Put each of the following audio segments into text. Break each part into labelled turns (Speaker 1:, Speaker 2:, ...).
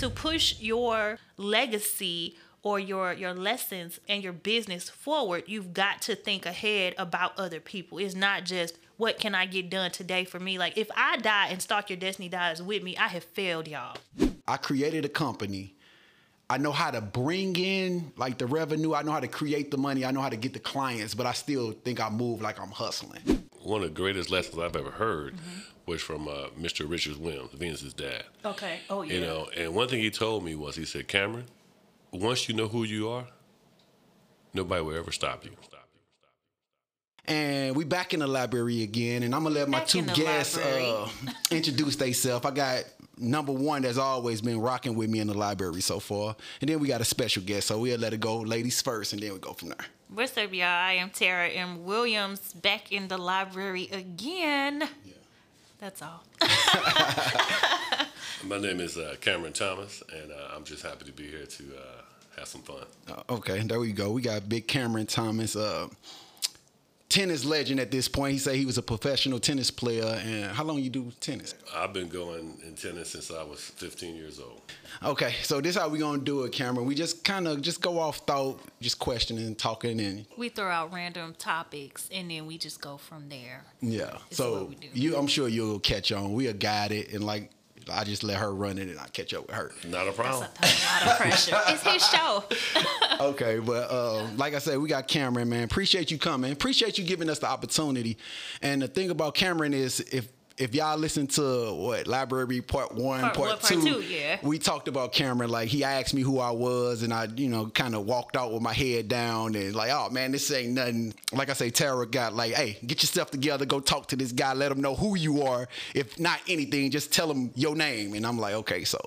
Speaker 1: to push your legacy or your your lessons and your business forward, you've got to think ahead about other people. It's not just what can I get done today for me. Like if I die and Stalk Your Destiny dies with me, I have failed y'all.
Speaker 2: I created a company. I know how to bring in like the revenue. I know how to create the money. I know how to get the clients, but I still think I move like I'm hustling.
Speaker 3: One of the greatest lessons I've ever heard mm-hmm. Was from uh, Mr. Richard Williams, Venus's dad.
Speaker 1: Okay. Oh yeah.
Speaker 3: You know, and one thing he told me was, he said, Cameron, once you know who you are, nobody will ever stop you.
Speaker 2: And we back in the library again, and I'm gonna let my
Speaker 1: Back
Speaker 2: two guests uh, introduce themselves. I got number one that's always been rocking with me in the library so far, and then we got a special guest, so we'll let it go, ladies first, and then we go from there.
Speaker 1: What's up, y'all? I am Tarah M. Williams back in the library again. That's all.
Speaker 3: My name is uh, Cameron Thomas, and uh, I'm just happy to be here to uh, have some fun.
Speaker 2: Uh, okay, there we go. We got Big Cameron Thomas, uh, tennis legend at this point. He said he was a professional tennis player, and how long you do tennis?
Speaker 3: I've been going in tennis since I was 15 years old.
Speaker 2: Okay, so this how we gonna do it, Cameron. We just kind of just go off thought, just questioning, talking, and
Speaker 1: We throw out random topics and then we just go from there.
Speaker 2: Yeah.
Speaker 1: It's
Speaker 2: so
Speaker 1: what we do.
Speaker 2: you, I'm sure you'll catch on. We'll guide it, and like I just let her run it, and I catch up with her.
Speaker 3: Not a problem.
Speaker 1: a, that's a lot of pressure. it's his show.
Speaker 2: Okay, but uh, like I said, we got Cameron, man. Appreciate you coming. Appreciate you giving us the opportunity. And the thing about Cameron is, if if y'all listen to what library part one,
Speaker 1: Part
Speaker 2: part,
Speaker 1: one, part
Speaker 2: two,
Speaker 1: two, yeah.
Speaker 2: we talked about Cameron. Like he asked me who I was, and I, you know, kind of walked out with my head down and like, oh man, this ain't nothing. Like I say, Tarah got like, hey, get yourself together, go talk to this guy, let him know who you are. If not anything, just tell him your name. And I'm like, okay, so.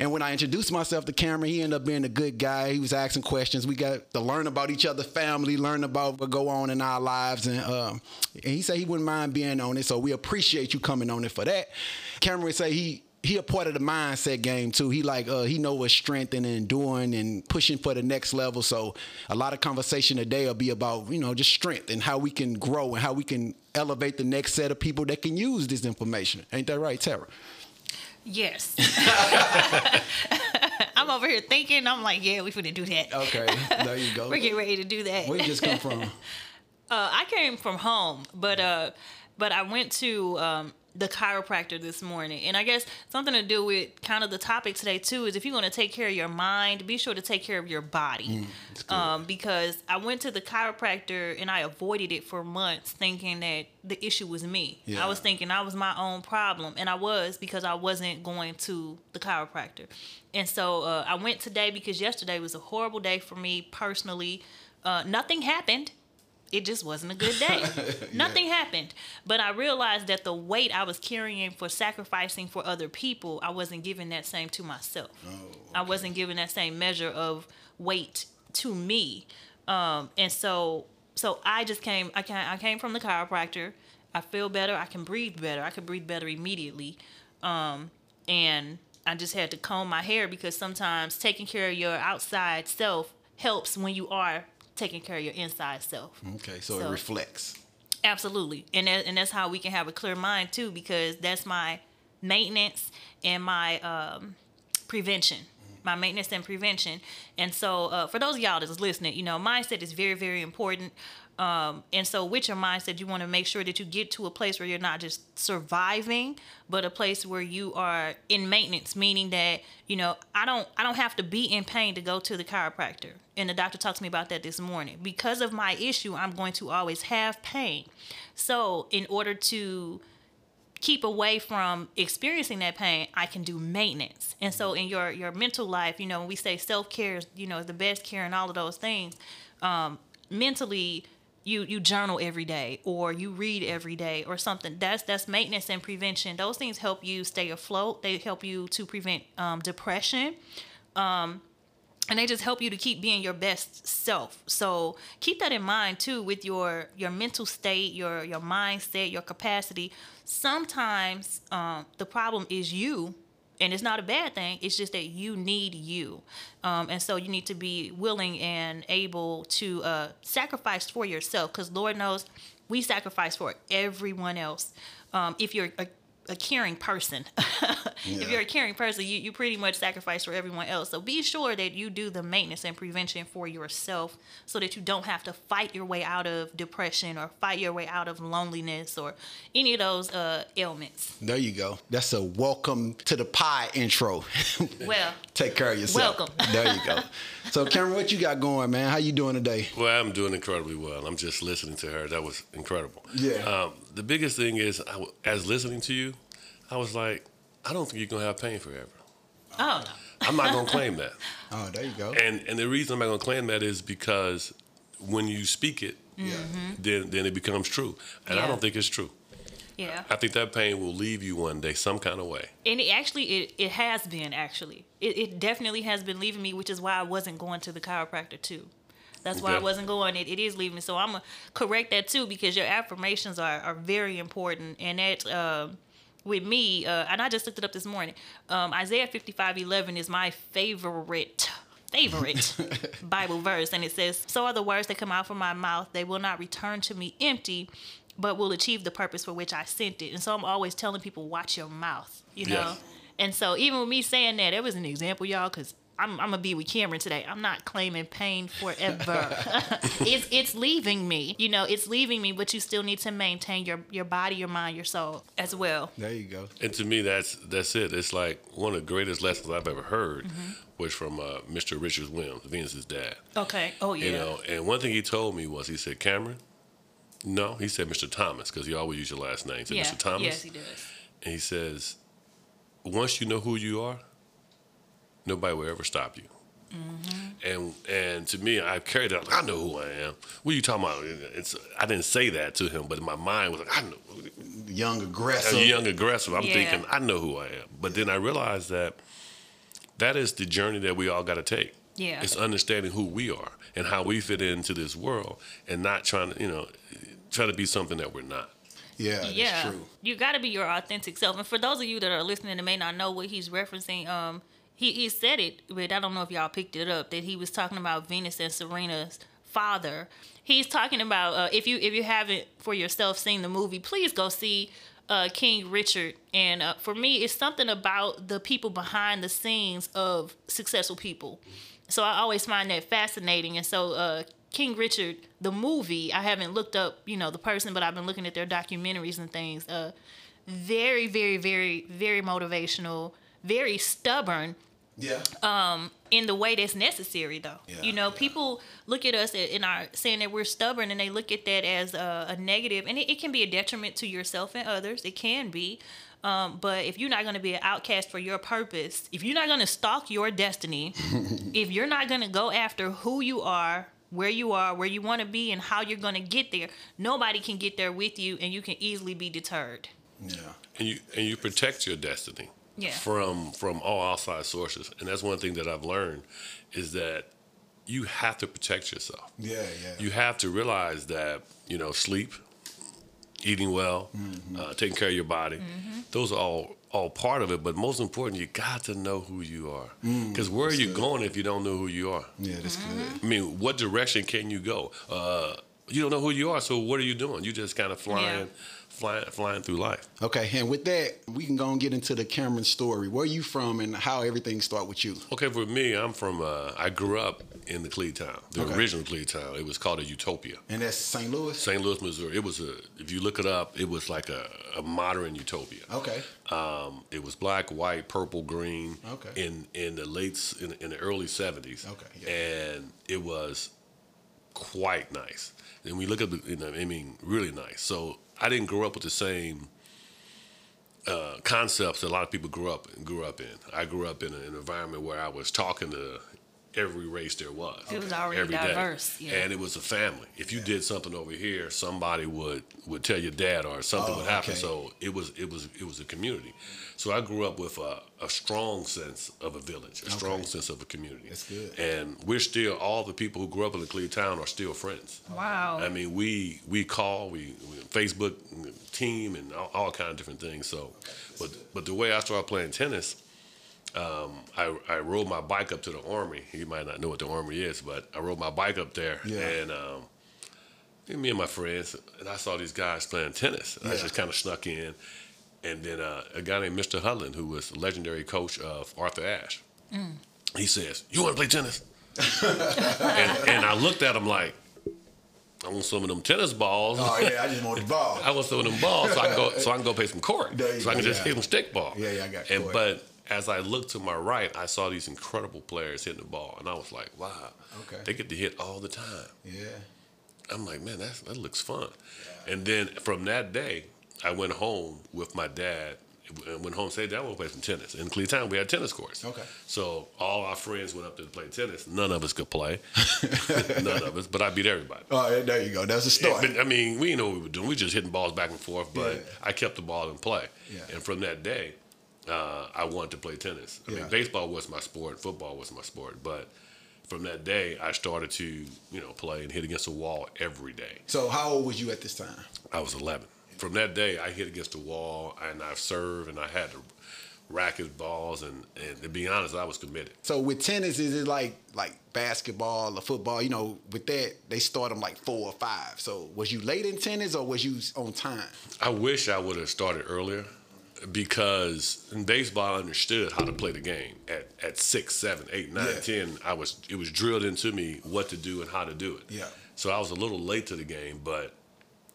Speaker 2: And when I introduced myself to Cameron, he ended up being a good guy. He was asking questions. We got to learn about each other's family, learn about what go on in our lives, and, um, and he said he wouldn't mind being on it. So we appreciate you coming on it for that. Cameron say he he a part of the mindset game too. He like uh, he know what strength and enduring and pushing for the next level. So a lot of conversation today will be about you know just strength and how we can grow and how we can elevate the next set of people that can use this information. Ain't that right, Tarah?
Speaker 1: Yes. I'm over here thinking. I'm like, yeah, we finna do that.
Speaker 2: Okay, there you go.
Speaker 1: We're getting ready to do that.
Speaker 2: Where you just come from?
Speaker 1: Uh, I came from home, but uh, but I went to um, the chiropractor this morning, and I guess something to do with kind of the topic today too is if you're going to take care of your mind, be sure to take care of your body. um, because I went to the chiropractor and I avoided it for months, thinking that the issue was me.
Speaker 2: Yeah.
Speaker 1: I was thinking I was my own problem, and I was because I wasn't going to the chiropractor. And so uh, I went today because yesterday was a horrible day for me personally. Uh, nothing happened it just wasn't a good day. Nothing happened. But I realized that the weight I was carrying for sacrificing for other people, I wasn't giving that same to myself. I wasn't giving that same measure of weight to me. Um, and so so I just came I came I came from the chiropractor. I feel better. I can breathe better. I could breathe better immediately. Um, and I just had to comb my hair because sometimes taking care of your outside self helps when you are taking care of your inside self.
Speaker 2: Okay, so, it reflects.
Speaker 1: Absolutely, and that, and that's how we can have a clear mind too, because that's my maintenance and my um, prevention. My maintenance and prevention, and so uh, for those of y'all that's listening, you know, mindset is very, very important. Um, and so, with your mindset, you want to make sure that you get to a place where you're not just surviving, but a place where you are in maintenance, meaning that you know, I don't, I don't have to be in pain to go to the chiropractor. And the doctor talked to me about that this morning. Because of my issue, I'm going to always have pain. So, in order to keep away from experiencing that pain, I can do maintenance. And so in your your mental life, you know, when we say self care, is you know, is the best care and all of those things, um, mentally you you journal every day or you read every day or something. That's that's maintenance and prevention. Those things help you stay afloat. They help you to prevent um, depression. Um, and they just help you to keep being your best self so keep that in mind too with your your mental state your your mindset your capacity sometimes um, the problem is you and it's not a bad thing it's just that you need you. Um, and so you need to be willing and able to uh, sacrifice for yourself because lord knows we sacrifice for everyone else. Um, if you're a, a caring person.
Speaker 2: Yeah.
Speaker 1: If you're a caring person, you, you pretty much sacrifice for everyone else. So be sure that you do the maintenance and prevention for yourself so that you don't have to fight your way out of depression or fight your way out of loneliness or any of those uh, ailments.
Speaker 2: There you go. That's a welcome to the pie intro.
Speaker 1: Well,
Speaker 2: Take care of yourself.
Speaker 1: Welcome.
Speaker 2: There you go. So, Cameron, what you got going, man? How you doing today?
Speaker 3: Well, I'm doing incredibly well. I'm just listening to her. That was incredible.
Speaker 2: Yeah.
Speaker 3: Um, the biggest thing is, I as listening to you, I was like, I don't think you're gonna have pain forever.
Speaker 1: oh, no.
Speaker 3: I'm not gonna claim that.
Speaker 2: Oh, there you go.
Speaker 3: And and the reason I'm not gonna claim that is because when you speak it, mm-hmm. then then it becomes true. And I don't think it's true.
Speaker 1: yeah.
Speaker 3: I think that pain will leave you one day, some kind of way.
Speaker 1: and it actually it, it has been actually it, it definitely has been leaving me which is why i wasn't going to the chiropractor too that's why i wasn't going it, it is leaving so i'm gonna correct that too because your affirmations are, are very important and that um with me uh, and i just looked it up this morning um, isaiah 55 11 is my favorite favorite bible verse and it says so are the words that come out from my mouth they will not return to me empty but will achieve the purpose for which I sent it. And so I'm always telling people, watch your mouth, you know?
Speaker 3: Yes.
Speaker 1: And so even with me saying that, it was an example, y'all, because I'm, I'm gonna be with Cameron today. I'm not claiming pain forever. it's it's leaving me. You know, it's leaving me, but you still need to maintain your your body, your mind, your soul as well.
Speaker 2: There you go.
Speaker 3: And to me, that's that's it. It's like one of the greatest lessons I've ever heard was from uh, Mr. Richard Williams, Venus's dad.
Speaker 1: Okay. Oh yeah.
Speaker 3: You know, and one thing he told me was, he said, Cameron, no, he said Mr. Thomas because he always use your last name. He said
Speaker 1: yeah.
Speaker 3: Mr. Thomas,
Speaker 1: Yes, he does.
Speaker 3: and he says, once you know who you are, nobody will ever stop you. And and to me, I carried that. Like, I know who I am. What are you talking about? It's I didn't say that to him, but in my mind was like, I know.
Speaker 2: Young aggressive.
Speaker 3: young aggressive, I'm
Speaker 1: Yeah.
Speaker 3: thinking I know who I am. But then I realized that that is the journey that we all got to take.
Speaker 1: Yeah.
Speaker 3: It's understanding who we are and how we fit into this world, and not trying to, you know, trying to be something that we're not.
Speaker 2: Yeah, that's
Speaker 1: yeah,
Speaker 2: true.
Speaker 1: you got to be your authentic self. And for those of you that are listening and may not know what he's referencing, um, he he said it, but I don't know if y'all picked it up that he was talking about Venus and Serena's father. He's talking about uh, if you if you haven't for yourself seen the movie, please go see uh, King Richard. And uh, for me, it's something about the people behind the scenes of successful people. So I always find that fascinating. And so uh, King Richard, the movie, I haven't looked up, you know, the person, but I've been looking at their documentaries and things. Uh, very, very, very, very motivational, very stubborn
Speaker 2: Yeah.
Speaker 1: in the way that's necessary though
Speaker 2: Yeah,
Speaker 1: you know
Speaker 2: yeah.
Speaker 1: people look at us in our saying that we're stubborn and they look at that as a, a negative and it, it can be a detriment to yourself and others it can be um, but if you're not going to be an outcast for your purpose if you're not going to stalk your destiny if you're not going to go after who you are where you are where you want to be and how you're going to get there nobody can get there with you and you can easily be deterred
Speaker 2: Yeah.
Speaker 3: and you and you protect your destiny
Speaker 1: Yeah.
Speaker 3: from from all outside sources. And that's one thing that i've learned is that you have to protect yourself.
Speaker 2: Yeah, yeah.
Speaker 3: you have to realize that you know sleep eating well uh, taking care of your body those are all all part of it. But most important you got to know who you are. Because where are you going if you don't know who you are?
Speaker 2: Yeah, that's good.
Speaker 3: i mean what direction can you go? Uh, you don't know who you are so what are you doing? You just kind of flying
Speaker 1: Yeah.
Speaker 3: Flying flying through life
Speaker 2: Okay, and with that, we can go and get into the Cameron story. Where you from and how everything started with you?
Speaker 3: Okay, for me, I'm from. Uh, I grew up in the Clee Town, the
Speaker 2: Okay.
Speaker 3: original Clee Town. It was called a Utopia,
Speaker 2: And that's St. Louis?
Speaker 3: St. Louis, Missouri. It was a. If you look it up, it was like a, a modern utopia.
Speaker 2: Okay.
Speaker 3: Um, it was black, white, purple, green.
Speaker 2: Okay.
Speaker 3: In in the late in, in the early '70s.
Speaker 2: Okay, yeah.
Speaker 3: And it was quite nice. And we look at the, you know, I mean, really nice. So I didn't grow up with the same uh, concepts that a lot of people grew up grew up in. I grew up in an environment where I was talking to every race there was.
Speaker 1: It was already
Speaker 3: every day.
Speaker 1: diverse, yeah.
Speaker 3: And it was a family. If you did something over here, somebody would would tell your dad or something
Speaker 2: Oh,
Speaker 3: would happen.
Speaker 2: okay.
Speaker 3: So it was it was it was a community. So I grew up with a, a strong sense of a village, a strong sense of a community.
Speaker 2: That's good.
Speaker 3: And we're still all the people who grew up in the Cleve town are still friends.
Speaker 1: wow
Speaker 3: I mean, we we call, we, we Facebook mm, team, and all, all kind of different things. So, but but the way I started playing tennis, um, I I rode my bike up to the Armory. You might not know what the Armory is, but I rode my bike up there,
Speaker 2: Yeah.
Speaker 3: and um, me and my friends, and I saw these guys playing tennis. And I just kind of snuck in, and then uh, a guy named Mr. Hudlin, who was the legendary coach of Arthur Ashe. He says, "You want to play tennis?" and, and I looked at him like, "I want some of them tennis balls."
Speaker 2: Oh yeah, I just want the ball.
Speaker 3: I want some of them balls so I can go so I can go play some court. So I can just
Speaker 2: yeah.
Speaker 3: hit some stick ball.
Speaker 2: Yeah, yeah, I got
Speaker 3: And
Speaker 2: court.
Speaker 3: but as I looked to my right, I saw these incredible players hitting the ball, and I was like, "Wow,
Speaker 2: Okay.
Speaker 3: they get to hit all the time."
Speaker 2: Yeah.
Speaker 3: I'm like, "Man, that's, that looks fun." And then from that day, I went home with my dad. And went home and said, "Dad, I want to play some tennis." In Cleveland, we had tennis courts.
Speaker 2: Okay.
Speaker 3: So all our friends went up there to play tennis. None of us could play. None of us, but I beat everybody.
Speaker 2: Oh, yeah, there you go. That's a story.
Speaker 3: But, I mean, we didn't know what we were doing. We were just hitting balls back and forth, but
Speaker 2: Yeah.
Speaker 3: I kept the ball in play.
Speaker 2: Yeah.
Speaker 3: And from that day, uh, I wanted to play tennis. I
Speaker 2: Yeah.
Speaker 3: mean, baseball was my sport, football was my sport, but from that day, I started to, you know, play and hit against the wall every day.
Speaker 2: so how old was you at this time?
Speaker 3: I was 11. From that day, I hit against the wall and I served and I had to racket balls and, and to be honest, I was committed.
Speaker 2: So with tennis, is it like like basketball or football? You know, with that they start them like four or five. So was you late in tennis or was you on time?
Speaker 3: I wish I would have started earlier because in baseball I understood how to play the game. At at six, seven, eight, nine,
Speaker 2: Yeah.
Speaker 3: ten, I was it was drilled into me what to do and how to do it.
Speaker 2: Yeah.
Speaker 3: So I was a little late to the game, but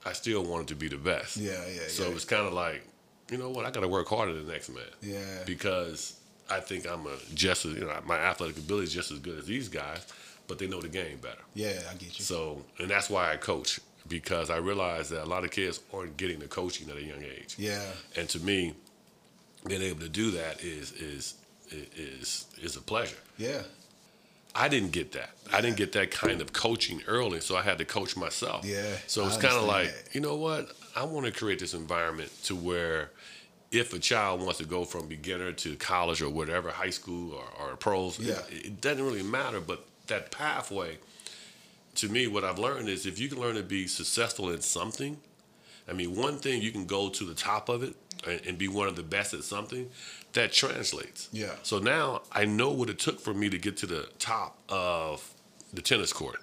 Speaker 3: I still wanted to be the best.
Speaker 2: Yeah, yeah,
Speaker 3: So
Speaker 2: yeah.
Speaker 3: it was kind of like, you know what, I got to work harder than the next man.
Speaker 2: Yeah.
Speaker 3: Because I think I'm a just as you know my athletic ability is just as good as these guys, but they know the game better.
Speaker 2: Yeah, I get you.
Speaker 3: So, and that's why I coach because I realized that a lot of kids aren't getting the coaching at a young age.
Speaker 2: yeah,
Speaker 3: And to me, being able to do that is is is is a pleasure.
Speaker 2: yeah,
Speaker 3: I didn't get that. I didn't get that kind of coaching early, so I had to coach myself.
Speaker 2: Yeah,
Speaker 3: So it's kind of like,
Speaker 2: that.
Speaker 3: you know what? I want to create this environment to where if a child wants to go from beginner to college or whatever, high school or, or pros,
Speaker 2: Yeah.
Speaker 3: it, it doesn't really matter. But that pathway, to me, what I've learned is if you can learn to be successful in something, I mean, one thing you can go to the top of it and, and be one of the best at something, that translates.
Speaker 2: Yeah.
Speaker 3: So now I know what it took for me to get to the top of the tennis court,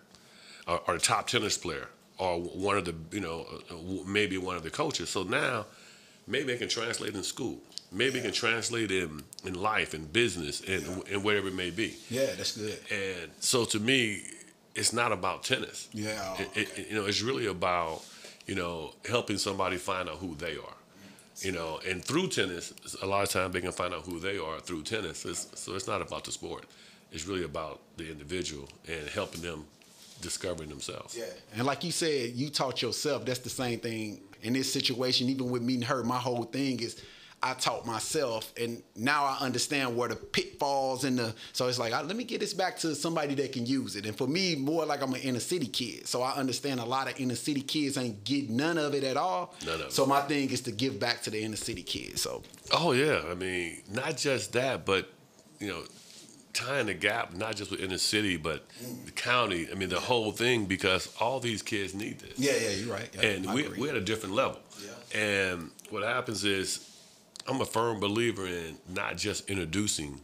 Speaker 3: or, or the top tennis player, or one of the you know uh, uh, maybe one of the coaches. So now maybe I can translate in school. Maybe I can translate in in life, in business, and, and whatever it may be.
Speaker 2: yeah. That's good.
Speaker 3: And so to me, it's not about tennis.
Speaker 2: Yeah.
Speaker 3: It, it, you know, it's really about, you know, helping somebody find out who they are. You know, and through tennis, a lot of times they can find out who they are through tennis. It's, so it's not about the sport. It's really about the individual and helping them discovering themselves.
Speaker 2: Yeah. And like you said, you taught yourself. That's the same thing in this situation. Even with meeting her, my whole thing is I taught myself, and now I understand where the pitfalls and the. So it's like, I, let me get this back to somebody that can use it. And for me, more like I'm an inner city kid, so I understand a lot of inner city kids ain't get none of it at all.
Speaker 3: None of it.
Speaker 2: So my thing is to give back to the inner city kids. So
Speaker 3: Oh yeah, I mean, not just that, but you know, tying the gap not just within the city, but the county. I mean, the whole thing because all these kids need this.
Speaker 2: yeah, yeah, you're right. Yeah,
Speaker 3: and
Speaker 2: I
Speaker 3: we,
Speaker 2: agree.
Speaker 3: we're at a different level.
Speaker 2: Yeah.
Speaker 3: And what happens is, I'm a firm believer in not just introducing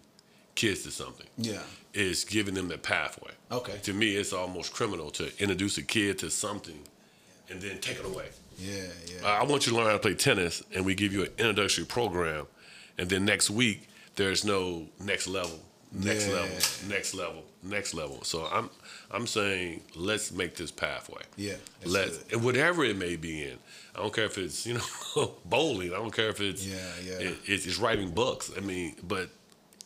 Speaker 3: kids to something.
Speaker 2: Yeah.
Speaker 3: Is giving them the pathway.
Speaker 2: Okay.
Speaker 3: To me, it's almost criminal to introduce a kid to something and then take it away.
Speaker 2: Yeah, yeah.
Speaker 3: I want you to learn how to play tennis, and we give you an introductory program, and then next week there's no next level, next
Speaker 2: Yeah.
Speaker 3: level, next level, next level. So I'm I'm saying let's make this pathway.
Speaker 2: Yeah,
Speaker 3: Let's and whatever it may be in. I don't care if it's you know bowling. I don't care if it's
Speaker 2: Yeah, yeah.
Speaker 3: it- it's, it's writing books. I mean, but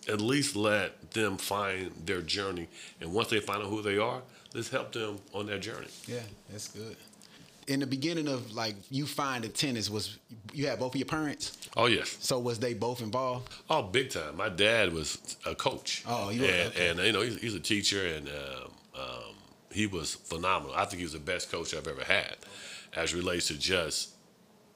Speaker 3: at least let them find their journey, and once they find out who they are, let's help them on their journey.
Speaker 2: Yeah, that's good. In the beginning of like you find finding tennis, was you had both of your parents?
Speaker 3: Oh yes.
Speaker 2: So was they both involved?
Speaker 3: Oh, big time. My dad was a coach.
Speaker 2: Oh, you were-
Speaker 3: and,
Speaker 2: okay.
Speaker 3: and you know he's, he's a teacher, and um, um, he was phenomenal. I think he was the best coach I've ever had, as relates to just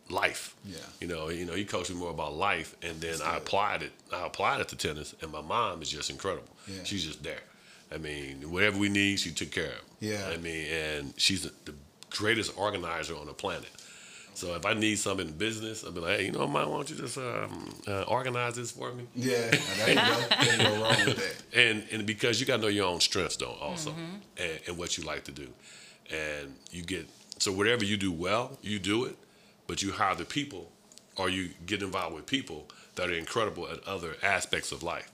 Speaker 3: life.
Speaker 2: Yeah.
Speaker 3: You know, you know, he coached me more about life, and then I applied it. I applied it to tennis, and my mom is just incredible.
Speaker 2: Yeah.
Speaker 3: She's just there. I mean, whatever we need, she took care of.
Speaker 2: Yeah.
Speaker 3: I mean, and she's the, the greatest organizer on the planet. So if I need something in business, I'll be like, hey, you know, mom, why don't you just um, uh, organize this for me?
Speaker 2: Yeah, there you go. Can't go wrong with that.
Speaker 3: and and because you got to know your own strengths though also and, and what you like to do and you get so whatever you do well you do it but you hire the people or you get involved with people that are incredible at other aspects of life.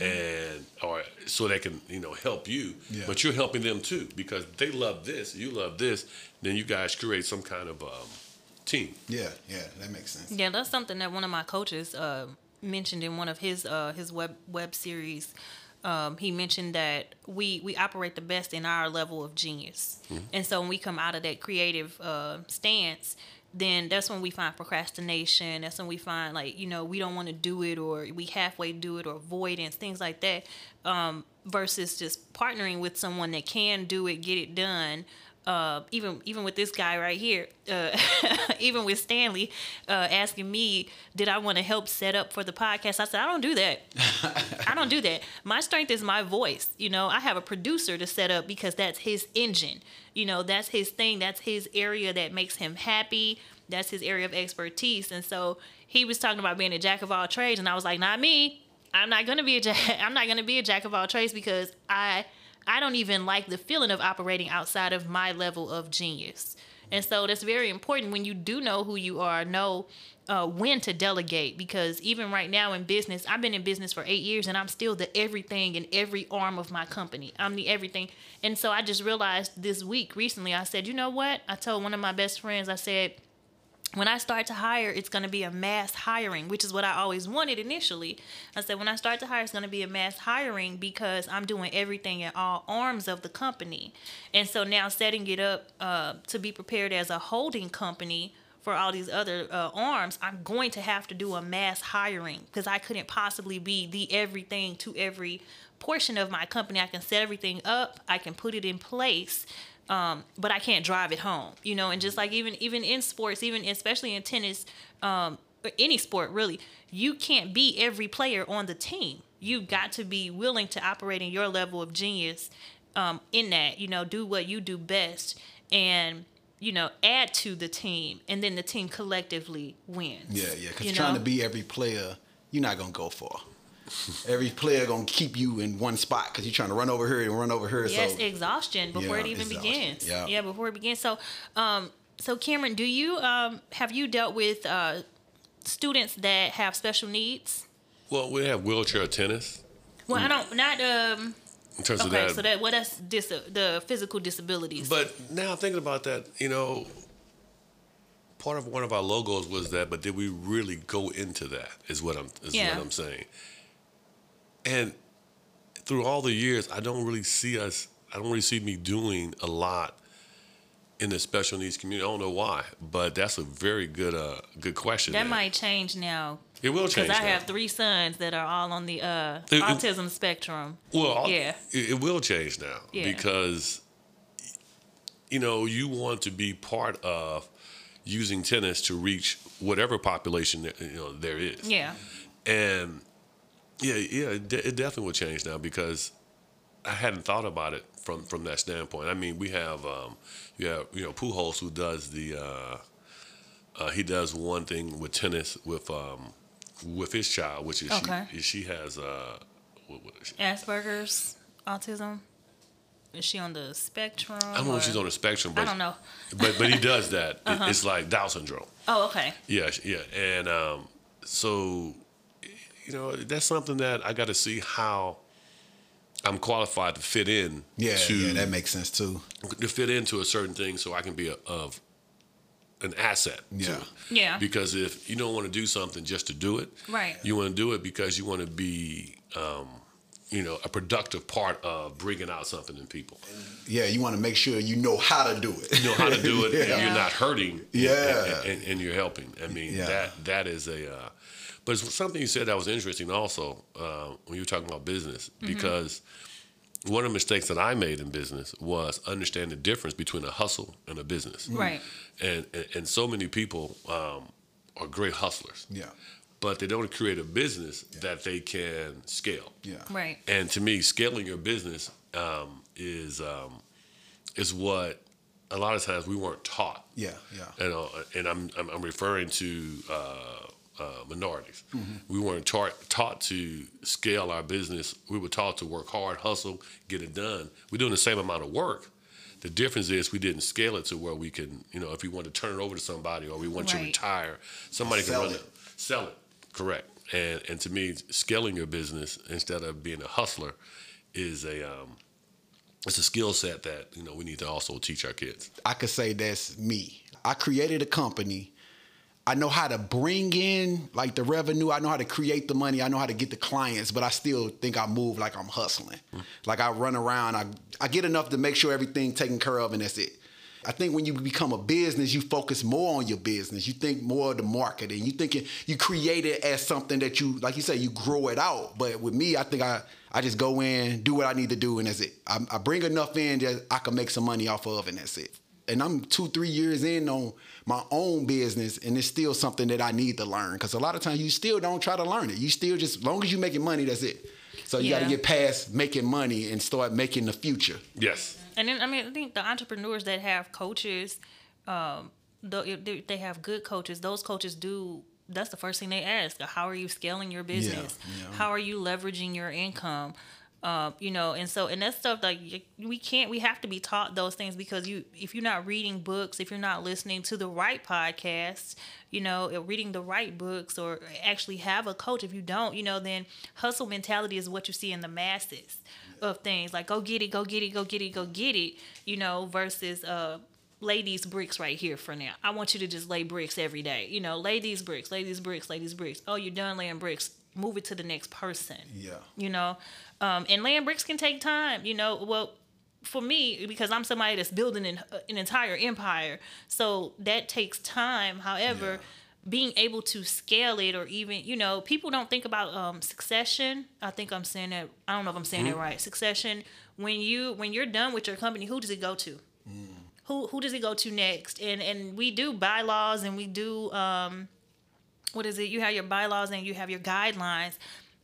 Speaker 3: And or so they can you know help you,
Speaker 2: Yeah.
Speaker 3: but you're helping them too because they love this, you love this. Then you guys create some kind of um, team.
Speaker 2: Yeah, yeah, that makes sense.
Speaker 1: Yeah, that's something that one of my coaches uh, mentioned in one of his uh, his web web series. Um, he mentioned that we we operate the best in our level of genius, and so when we come out of that creative uh, stance, then that's when we find procrastination. That's when we find like you know we don't want to do it or we halfway do it or avoidance things like that. Um, versus just partnering with someone that can do it, get it done uh, even even with this guy right here, uh, even with Stanley uh, asking me, did I want to help set up for the podcast? I said I don't do that. I don't do that. My strength is my voice. You know, I have a producer to set up because that's his engine. You know, that's his thing. That's his area that makes him happy. That's his area of expertise. And so he was talking about being a jack of all trades, and I was like, not me. I'm not gonna be a jack. I'm not gonna be a jack of all trades because I I don't even like the feeling of operating outside of my level of genius. And so that's very important when you do know who you are, know uh, when to delegate. Because even right now in business, I've been in business for eight years and I'm still the everything in every arm of my company. I'm the everything. And so I just realized this week recently, I said, you know what? I told one of my best friends, I said, when I start to hire, it's going to be a mass hiring, which is what I always wanted initially. I said, when I start to hire, it's going to be a mass hiring because I'm doing everything in all arms of the company. And so now setting it up uh, to be prepared as a holding company for all these other uh, arms, I'm going to have to do a mass hiring because I couldn't possibly be the everything to every portion of my company. I can set everything up, I can put it in place, um, but I can't drive it home, you know. And just like even even in sports, even especially in tennis, um, or any sport really, you can't be every player on the team. You've got to be willing to operate in your level of genius um, in that, you know, do what you do best and you know add to the team, and then the team collectively wins.
Speaker 2: Yeah, yeah. Because trying
Speaker 1: know?
Speaker 2: to be every player, you're not gonna go far. Every player gonna keep you in one spot because you're trying to run over here and run over here.
Speaker 1: Yes,
Speaker 2: so
Speaker 1: exhaustion before
Speaker 2: Yeah,
Speaker 1: it even
Speaker 2: exhaustion.
Speaker 1: begins.
Speaker 2: Yeah.
Speaker 1: before it begins. So, um, so Cameron, do you um have you dealt with uh students that have special needs?
Speaker 3: Well, we have wheelchair tennis.
Speaker 1: Well, I don't not um.
Speaker 3: In terms
Speaker 1: Okay,
Speaker 3: of that,
Speaker 1: so that what that's dis- the physical disabilities.
Speaker 3: But now thinking about that, you know, part of one of our logos was that, but did we really go into that? Is what I'm is
Speaker 1: Yeah.
Speaker 3: what I'm saying. And through all the years, I don't really see us. I don't really see me doing a lot in the special needs community. I don't know why, but that's a very good uh good question.
Speaker 1: that might change now
Speaker 3: it will change because.
Speaker 1: I
Speaker 3: now.
Speaker 1: have three sons that are all on the uh,
Speaker 3: It- it-
Speaker 1: autism spectrum.
Speaker 3: Well,
Speaker 1: Yeah.
Speaker 3: it, it will change now
Speaker 1: Yeah.
Speaker 3: because you know you want to be part of using tennis to reach whatever population that, you know there is.
Speaker 1: Yeah,
Speaker 3: And yeah, yeah, it, de- it definitely will change now because I hadn't thought about it from from that standpoint. I mean, we have um, you have you know Pujols who does the uh, uh, he does one thing with tennis with um, with his child, which is
Speaker 1: Okay.
Speaker 3: she she has uh, what, what is she?
Speaker 1: Asperger's autism. Is she on the spectrum?
Speaker 3: I don't know if she's on the spectrum, but
Speaker 1: I don't know.
Speaker 3: but but he does that. It- It's like Down syndrome.
Speaker 1: Oh, okay.
Speaker 3: Yeah, yeah, and um, so you know that's something that I got to see how I'm qualified to fit in.
Speaker 2: yeah,
Speaker 3: to
Speaker 2: yeah, that makes sense too.
Speaker 3: to fit into a certain thing, so I can be a, of an asset.
Speaker 2: Yeah.
Speaker 3: it.
Speaker 1: Yeah.
Speaker 3: Because if you don't want to do something just to do it,
Speaker 1: Right.
Speaker 3: You want to do it because you want to be, um, you know, a productive part of bringing out something in people.
Speaker 2: Yeah, you want to make sure you know how to do it.
Speaker 3: You know how to do it, and you're not hurting. and-
Speaker 2: Yeah.
Speaker 3: and, and, and you're helping. I mean,
Speaker 2: Yeah.
Speaker 3: that that is a. Uh, but it's something you said that was interesting also uh, when you were talking about business
Speaker 1: Mm-hmm.
Speaker 3: because one of the mistakes that I made in business was understand the difference between a hustle and a business.
Speaker 1: Right.
Speaker 3: And and, and so many people um, are great hustlers,
Speaker 2: Yeah,
Speaker 3: but they don't create a business that they can scale.
Speaker 2: yeah,
Speaker 1: Right.
Speaker 3: And to me, scaling your business um, is um, is what a lot of times we weren't taught.
Speaker 2: yeah, yeah.
Speaker 3: And, uh, and I'm, I'm I'm referring to uh, uh, minorities. We weren't taught taught to scale our business. We were taught to work hard, hustle, get it done. We're doing the same amount of work. The difference is we didn't scale it to where we can, you know, if we want to turn it over to somebody or we want to retire, somebody
Speaker 2: Sell
Speaker 3: can run
Speaker 2: it.
Speaker 3: it. Sell it. Correct. And and to me, scaling your business instead of being a hustler is a um, it's a skill set that you know we need to also teach our kids.
Speaker 2: I could say that's me. I created a company. I know how to bring in like the revenue. I know how to create the money. I know how to get the clients, but I still think I move like I'm hustling. Mm-hmm. Like I run around. I I get enough to make sure everything taken care of, and that's it. I think when you become a business, you focus more on your business. You think more of the marketing. You think it, you create it as something that you, like you say, you grow it out. But with me, I think I, I just go in, do what I need to do, and that's it. I, I bring enough in that I can make some money off of, and that's it. And I'm two, three years in on my own business, and it's still something that I need to learn. Because a lot of times you still don't try to learn it. You still just, as long as you making money, that's it. So you got to get past making money and start making the future.
Speaker 3: Yes.
Speaker 1: And then I mean, I think the entrepreneurs that have coaches, um, though if they they have good coaches, those coaches do. That's the first thing they ask: How are you scaling your business?
Speaker 2: yeah.
Speaker 1: How are you leveraging your income? Um, you know, and so and that stuff like we can't. We have to be taught those things because you, if you're not reading books, if you're not listening to the right podcasts, you know, or reading the right books, or actually have a coach. If you don't, you know, then hustle mentality is what you see in the masses of things like go get it, go get it, go get it, go get it, you know, versus uh lay these bricks right here for now. I want you to just lay bricks every day. You know, lay these bricks, lay these bricks, lay these bricks. Oh, you're done laying bricks. Move it to the next person.
Speaker 2: Yeah.
Speaker 1: You know, um, and laying bricks can take time. You know, well, for me because I'm somebody that's building an, an entire empire, so that takes time. However. Being able to scale it, or even you know, people don't think about um, succession. I think I'm saying that. I don't know if I'm saying it right. Succession. When you when you're done with your company, who does it go to? who who does it go to next? And and we do bylaws and we do um what is it? You have your bylaws and you have your guidelines.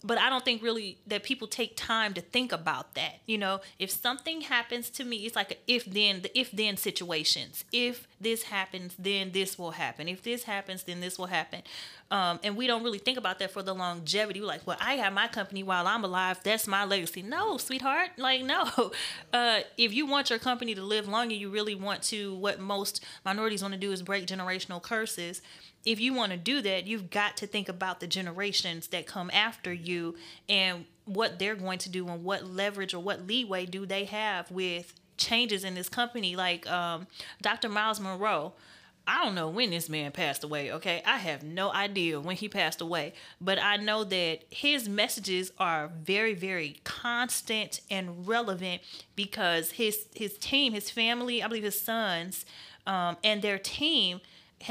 Speaker 1: But I don't think really that people take time to think about that. You know, if something happens to me, it's like a if then the if then situations. If this happens, then this will happen. If this happens, then this will happen. Um, and we don't really think about that for the longevity. We're like, well, I have my company while I'm alive. That's my legacy. No, sweetheart. Like, no. Uh, if you want your company to live longer, you really want to, what most minorities want to do is break generational curses if you want to do that, you've got to think about the generations that come after you and what they're going to do and what leverage or what leeway do they have with changes in this company. Like um, Dr. Myles Munroe. I don't know when this man passed away, okay? I have no idea when he passed away, but I know that his messages are very very constant and relevant because his his team, his family, I believe his sons um, and their team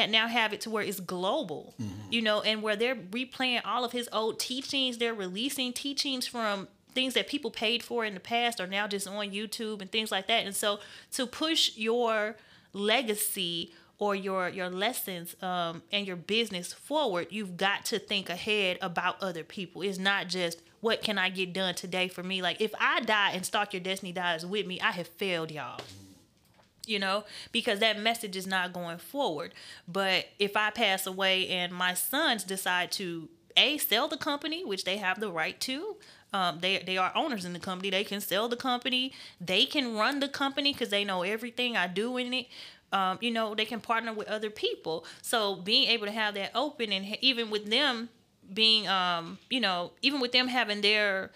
Speaker 1: now have it to where it's global, you know, and where they're replaying all of his old teachings. They're releasing teachings from things that people paid for in the past are now just on YouTube and things like that. And so to push your legacy or your your lessons um, and your business forward, you've got to think ahead about other people. It's not just what can I get done today for me. Like if I die and Stalk Your Destiny dies with me, I have failed y'all you know, because that message is not going forward. But if I pass away and my sons decide to a sell the company, which they have the right to, um, they they are owners in the company. They can sell the company. They can run the company because they know everything I do in it. Um, you know, they can partner with other people. So being able to have that open and even with them being, um, you know, even with them having their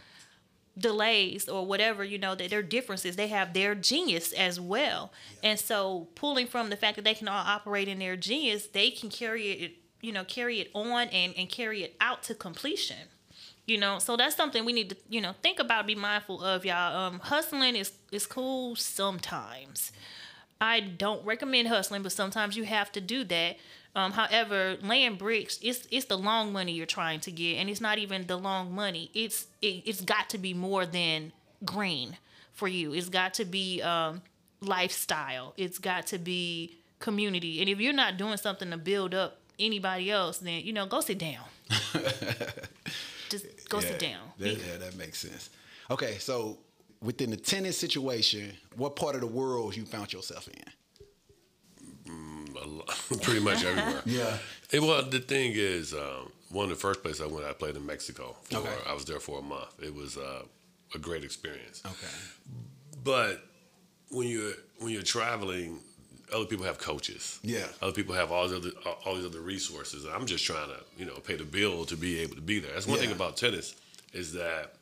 Speaker 1: delays or whatever you know that their differences. They have their genius as well. And so pulling from the fact that they can all operate in their genius they can carry it you know carry it on and and carry it out to completion you know? So that's something we need to you know think about be mindful of y'all. Um hustling is is cool sometimes. I don't recommend hustling, but sometimes you have to do that. Um, however, laying bricks, it's it's the long money you're trying to get, and it's not even the long money. It's it, it's got to be more than green for you. It's got to be um, lifestyle. It's got to be community. And if you're not doing something to build up anybody else, then you know go sit down. Just go sit down.
Speaker 2: That, yeah, that makes sense. Okay, so within the tennis situation, what part of the world you found yourself in?
Speaker 3: Pretty much everywhere.
Speaker 2: Yeah.
Speaker 3: It, well, the thing is, um, one of the first places I went, I played in Mexico. For,
Speaker 2: Okay.
Speaker 3: I was there for a month. It was uh, a great experience.
Speaker 2: Okay.
Speaker 3: But when you're when you're traveling, other people have coaches.
Speaker 2: Yeah.
Speaker 3: Other people have all these other all these other resources. I'm just trying to you know pay the bill to be able to be there. That's one thing about tennis is that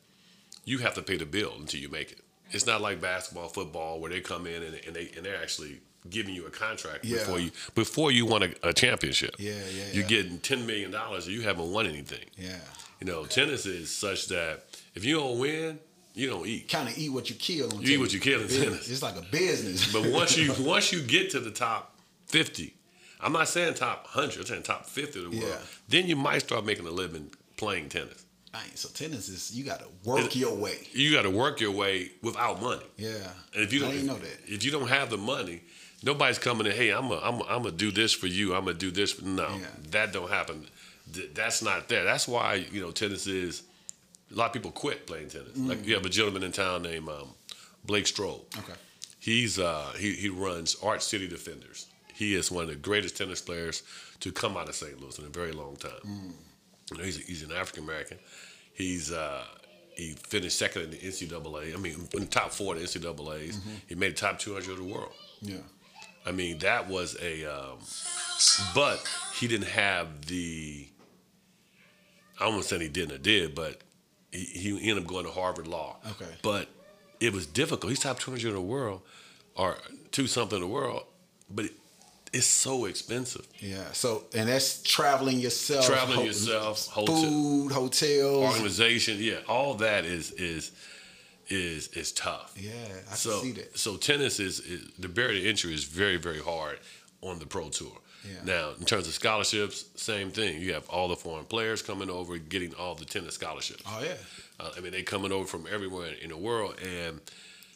Speaker 3: you have to pay the bill until you make it. It's not like basketball, football, where they come in and, and they and they're actually giving you a contract
Speaker 2: Yeah.
Speaker 3: before you before you won a, a championship.
Speaker 2: Yeah, yeah,
Speaker 3: You're
Speaker 2: yeah.
Speaker 3: getting ten million dollars, and you haven't won anything.
Speaker 2: Yeah.
Speaker 3: You know, tennis is such that if you don't win, you don't eat.
Speaker 2: Kind of eat what you kill. on
Speaker 3: You eat what you kill in
Speaker 2: tennis.
Speaker 3: tennis.
Speaker 2: It's like a business.
Speaker 3: But once you once you get to the top fifty, I'm not saying top hundred, I'm saying top fifty of the world.
Speaker 2: Yeah.
Speaker 3: Then you might start making a living playing tennis.
Speaker 2: So tennis is you got to work your way.
Speaker 3: You got to work your way without money.
Speaker 2: Yeah.
Speaker 3: And if you don't
Speaker 2: didn't know that.
Speaker 3: if you don't have the money, nobody's coming in. Hey, I'm a, I'm a, I'm gonna do this for you. I'm gonna do this. For, no,
Speaker 2: Yeah.
Speaker 3: that don't happen. That's not there. That's why you know tennis is. A lot of people quit playing tennis.
Speaker 2: Mm.
Speaker 3: Like you have a gentleman in town named um, Blake Strode.
Speaker 2: Okay.
Speaker 3: He's uh, he he runs ArchCity Defenders. He is one of the greatest tennis players to come out of St. Louis in a very long time.
Speaker 2: Mm.
Speaker 3: You know, he's he's an African American. He's uh, he finished second in the NCAA. I mean, in the top four of the NCAA's.
Speaker 2: Mm-hmm.
Speaker 3: He made the top 200 of the world.
Speaker 2: Yeah.
Speaker 3: I mean, that was a. Um, but he didn't have the. I almost said he didn't or did, but he, he ended up going to Harvard Law.
Speaker 2: Okay.
Speaker 3: But it was difficult. He's top 200 in the world, or two something in the world, but it, it's so expensive.
Speaker 2: Yeah. So and that's traveling yourself.
Speaker 3: Traveling yourself, hotel-
Speaker 2: food, hotels.
Speaker 3: Organization, yeah, all that is is is is tough.
Speaker 2: Yeah, I
Speaker 3: so
Speaker 2: see that.
Speaker 3: so tennis is, is the barrier to entry is very very hard on the pro tour.
Speaker 2: Yeah.
Speaker 3: Now, in terms of scholarships, same thing. You have all the foreign players coming over, getting all the tennis scholarships.
Speaker 2: Oh yeah.
Speaker 3: Uh, I mean, they coming over from everywhere in the world, and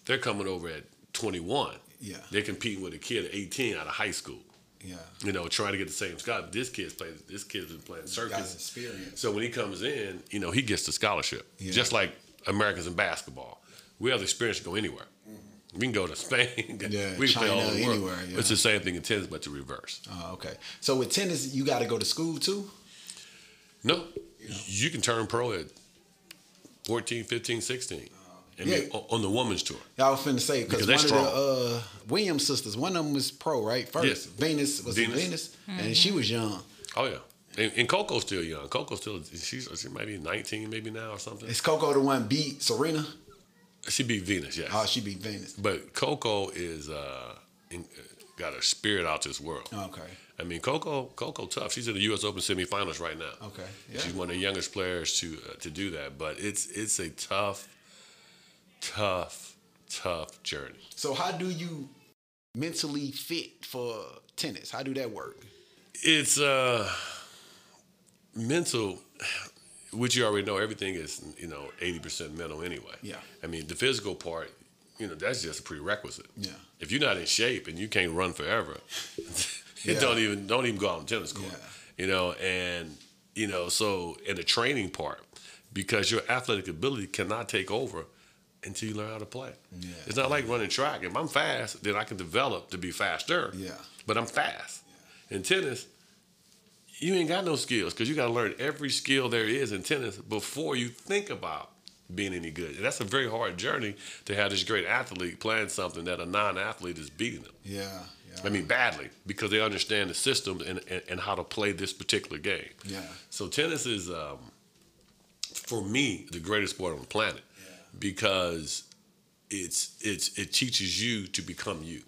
Speaker 3: they're coming over at 21.
Speaker 2: Yeah.
Speaker 3: They're competing with a kid at 18 out of high school.
Speaker 2: Yeah.
Speaker 3: You know, trying to get the same scholarship. This kid's playing. This kid's been playing
Speaker 2: Got
Speaker 3: circus.
Speaker 2: experience.
Speaker 3: So when he comes in, you know, he gets the scholarship.
Speaker 2: Yeah.
Speaker 3: Just like Americans in basketball. We have the experience to go anywhere. We can go to Spain.
Speaker 2: Yeah,
Speaker 3: we can play all the world.
Speaker 2: anywhere, yeah.
Speaker 3: It's the same thing in tennis, but the reverse.
Speaker 2: Oh, okay. So with tennis, you got to go to school too.
Speaker 3: No, you can turn pro at 14, 15, 16. I mean,
Speaker 2: Yeah.
Speaker 3: on- on the woman's tour.
Speaker 2: I was finna say because one
Speaker 3: they're
Speaker 2: of the uh, Williams sisters, one of them was pro, right? First,
Speaker 3: Yes.
Speaker 2: Venus was
Speaker 3: Venus.
Speaker 2: Venus, and she was young.
Speaker 3: Oh yeah, and, and Coco's still young. Coco's still she's she might be nineteen maybe now or something.
Speaker 2: Is Coco the one beat Serena?
Speaker 3: She beat Venus, yes.
Speaker 2: Oh, she beat Venus.
Speaker 3: but Coco is uh, in, got a spirit out this world.
Speaker 2: Okay.
Speaker 3: I mean, Coco, Coco, tough. She's in the U.S. Open semifinals right now.
Speaker 2: Okay, yeah.
Speaker 3: She's one of the youngest players to uh, to do that. But it's it's a tough, tough, tough journey.
Speaker 2: So how do you mentally fit for tennis? How do that work?
Speaker 3: It's uh mental, which you already know. Everything is you know eighty percent mental anyway.
Speaker 2: Yeah.
Speaker 3: I mean, the physical part, you know, that's just a prerequisite.
Speaker 2: Yeah.
Speaker 3: If you're not in shape and you can't run forever,
Speaker 2: Yeah.
Speaker 3: it don't even don't even go out on tennis court.
Speaker 2: Yeah.
Speaker 3: You know, and you know, so in the training part, because your athletic ability cannot take over until you learn how to play.
Speaker 2: Yeah.
Speaker 3: It's not like running track. If I'm fast, then I can develop to be faster.
Speaker 2: Yeah.
Speaker 3: But I'm fast. In tennis, you ain't got no skills because you got to learn every skill there is in tennis before you think about being any good. And that's a very hard journey to have this great athlete playing something that a non-athlete is beating them.
Speaker 2: Yeah. yeah.
Speaker 3: I mean, badly because they understand the system and, and, and how to play this particular game.
Speaker 2: Yeah.
Speaker 3: So tennis is, um, for me, the greatest sport on the planet because it's it's it teaches you to become you.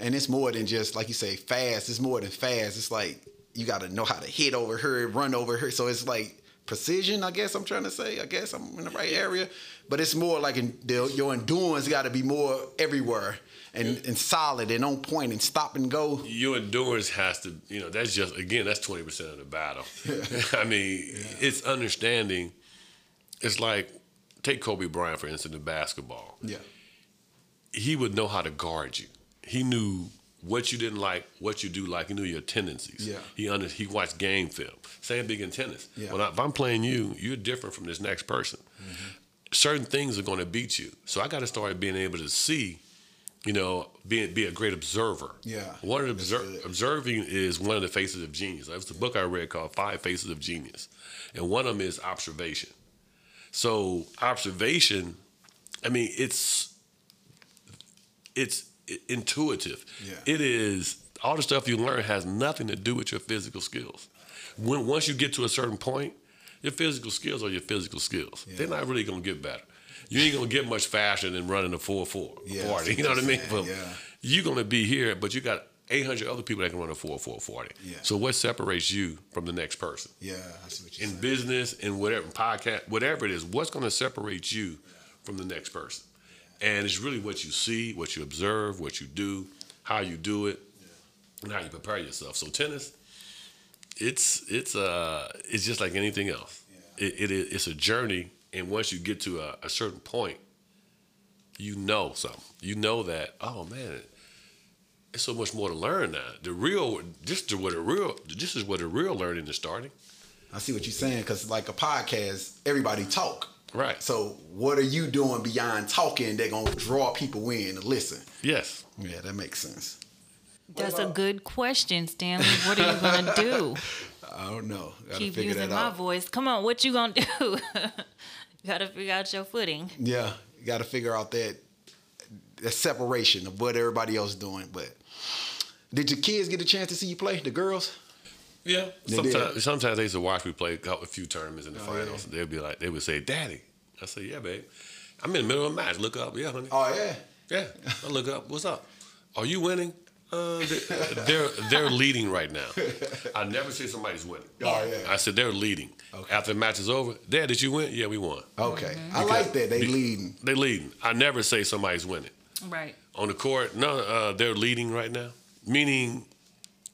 Speaker 2: and it's more than just like you say fast. It's more than fast. It's like you got to know how to hit over her, run over her. So it's like precision. I guess I'm trying to say. I guess I'm in the right area, but it's more like in, the, your endurance got to be more everywhere and, and solid and on point and stop and go.
Speaker 3: Your endurance has to, you know, that's just again, that's twenty percent of the battle. I mean, it's understanding. It's like take Kobe Bryant for instance in basketball.
Speaker 2: Yeah.
Speaker 3: he would know how to guard you. He knew what you didn't like, what you do like. He knew your tendencies.
Speaker 2: Yeah.
Speaker 3: He under he watched game film. Same big in tennis.
Speaker 2: Yeah.
Speaker 3: When I, if I'm playing you, you're different from this next person.
Speaker 2: Mm-hmm.
Speaker 3: Certain things are going to beat you. So I got to start being able to see. You know, be be a great observer.
Speaker 2: Yeah,
Speaker 3: One of the obser- observing is one of the faces of genius. It was a book I read called Five Faces of Genius, and one of them is observation. So observation, I mean, it's it's intuitive.
Speaker 2: Yeah.
Speaker 3: It is all the stuff you learn has nothing to do with your physical skills. When once you get to a certain point, your physical skills are your physical skills.
Speaker 2: Yeah.
Speaker 3: They're not really gonna get better. You ain't gonna get much faster than running a 4 4
Speaker 2: Yeah,
Speaker 3: 40. You know
Speaker 2: what
Speaker 3: I mean?
Speaker 2: you're
Speaker 3: But
Speaker 2: yeah.
Speaker 3: You're gonna be here, but you got 800 other people that can run a 4 4 40.
Speaker 2: Yeah.
Speaker 3: So what separates you from the next person?
Speaker 2: Yeah, I see what you're
Speaker 3: in
Speaker 2: saying.
Speaker 3: business, in whatever podcast, whatever it is, what's going to separate you from the next person? And it's really what you see, what you observe, what you do, how you do it, and how you prepare yourself. So tennis, it's it's uh it's just like anything else. It, it is it's a journey, and once you get to a, a certain point, you know something. You know that oh man, it's so much more to learn now. The real, this is where the real, this is where the real learning is starting.
Speaker 2: I see what you're saying because like a podcast, everybody talk.
Speaker 3: Right.
Speaker 2: So what are you doing beyond talking? They're gonna draw people in to listen.
Speaker 3: Yes.
Speaker 2: Yeah, that makes sense.
Speaker 1: That's a uh, good question, Stanley. What are you gonna do?
Speaker 2: I don't know. Gotta
Speaker 1: Keep using
Speaker 2: that
Speaker 1: my
Speaker 2: out.
Speaker 1: voice. Come on, what you gonna do? you gotta figure out your footing.
Speaker 2: Yeah, you got to figure out that that separation of what everybody else is doing. But did your kids get a chance to see you play? The girls?
Speaker 3: Yeah.
Speaker 2: They did.
Speaker 3: Sometimes, sometimes they used to watch me play a couple- a few tournaments in the
Speaker 2: Oh, yeah.
Speaker 3: finals. They'd be like, they would say, "Daddy," I say, "Yeah, babe." I'm in the middle of a match. Look up. Yeah, honey.
Speaker 2: Oh yeah.
Speaker 3: Yeah. I look up. What's up? Are you winning? Uh, they're, they're they're leading right now. I never say somebody's winning.
Speaker 2: Oh yeah.
Speaker 3: I said they're leading.
Speaker 2: Okay.
Speaker 3: After the match is over, Dad, did you win? Yeah, we won.
Speaker 2: Okay. I like that. They
Speaker 3: Be-
Speaker 2: leading.
Speaker 3: They leading. I never say somebody's winning.
Speaker 1: Right.
Speaker 3: On the court, no, uh, they're leading right now. Meaning,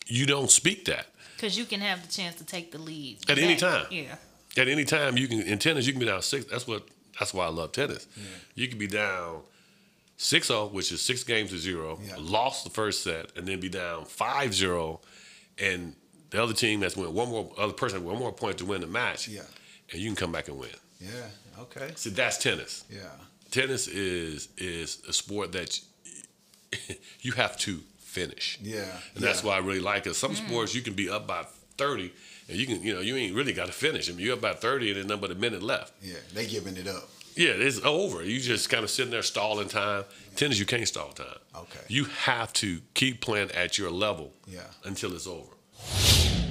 Speaker 3: you don't speak that.
Speaker 1: Because you can have the chance to take the lead
Speaker 3: At any time.
Speaker 1: Yeah.
Speaker 3: At any time, you can in tennis, you can be down six. That's what. That's why I love tennis. You can be down 6-0, which is six games to zero.
Speaker 2: Yeah.
Speaker 3: Lost the first set, and then be down 5-0, and the other team that's win one more other person one more point to win the match.
Speaker 2: Yeah.
Speaker 3: And you can come back and win.
Speaker 2: Yeah. Okay.
Speaker 3: See, that's tennis.
Speaker 2: Yeah.
Speaker 3: Tennis is is a sport that you, you have to finish.
Speaker 2: Yeah.
Speaker 3: And that's
Speaker 2: yeah.
Speaker 3: why I really like it. Some hmm. sports you can be up by 30 and you can, you know, you ain't really got to finish. I mean, you're up by 30 and there's nothing but a minute left.
Speaker 2: Yeah. They giving it up.
Speaker 3: Yeah, it's over. You just kind of sitting there stalling time. Tennis, you can't stall time.
Speaker 2: Okay.
Speaker 3: You have to keep playing at your level
Speaker 2: Yeah.
Speaker 3: until it's over.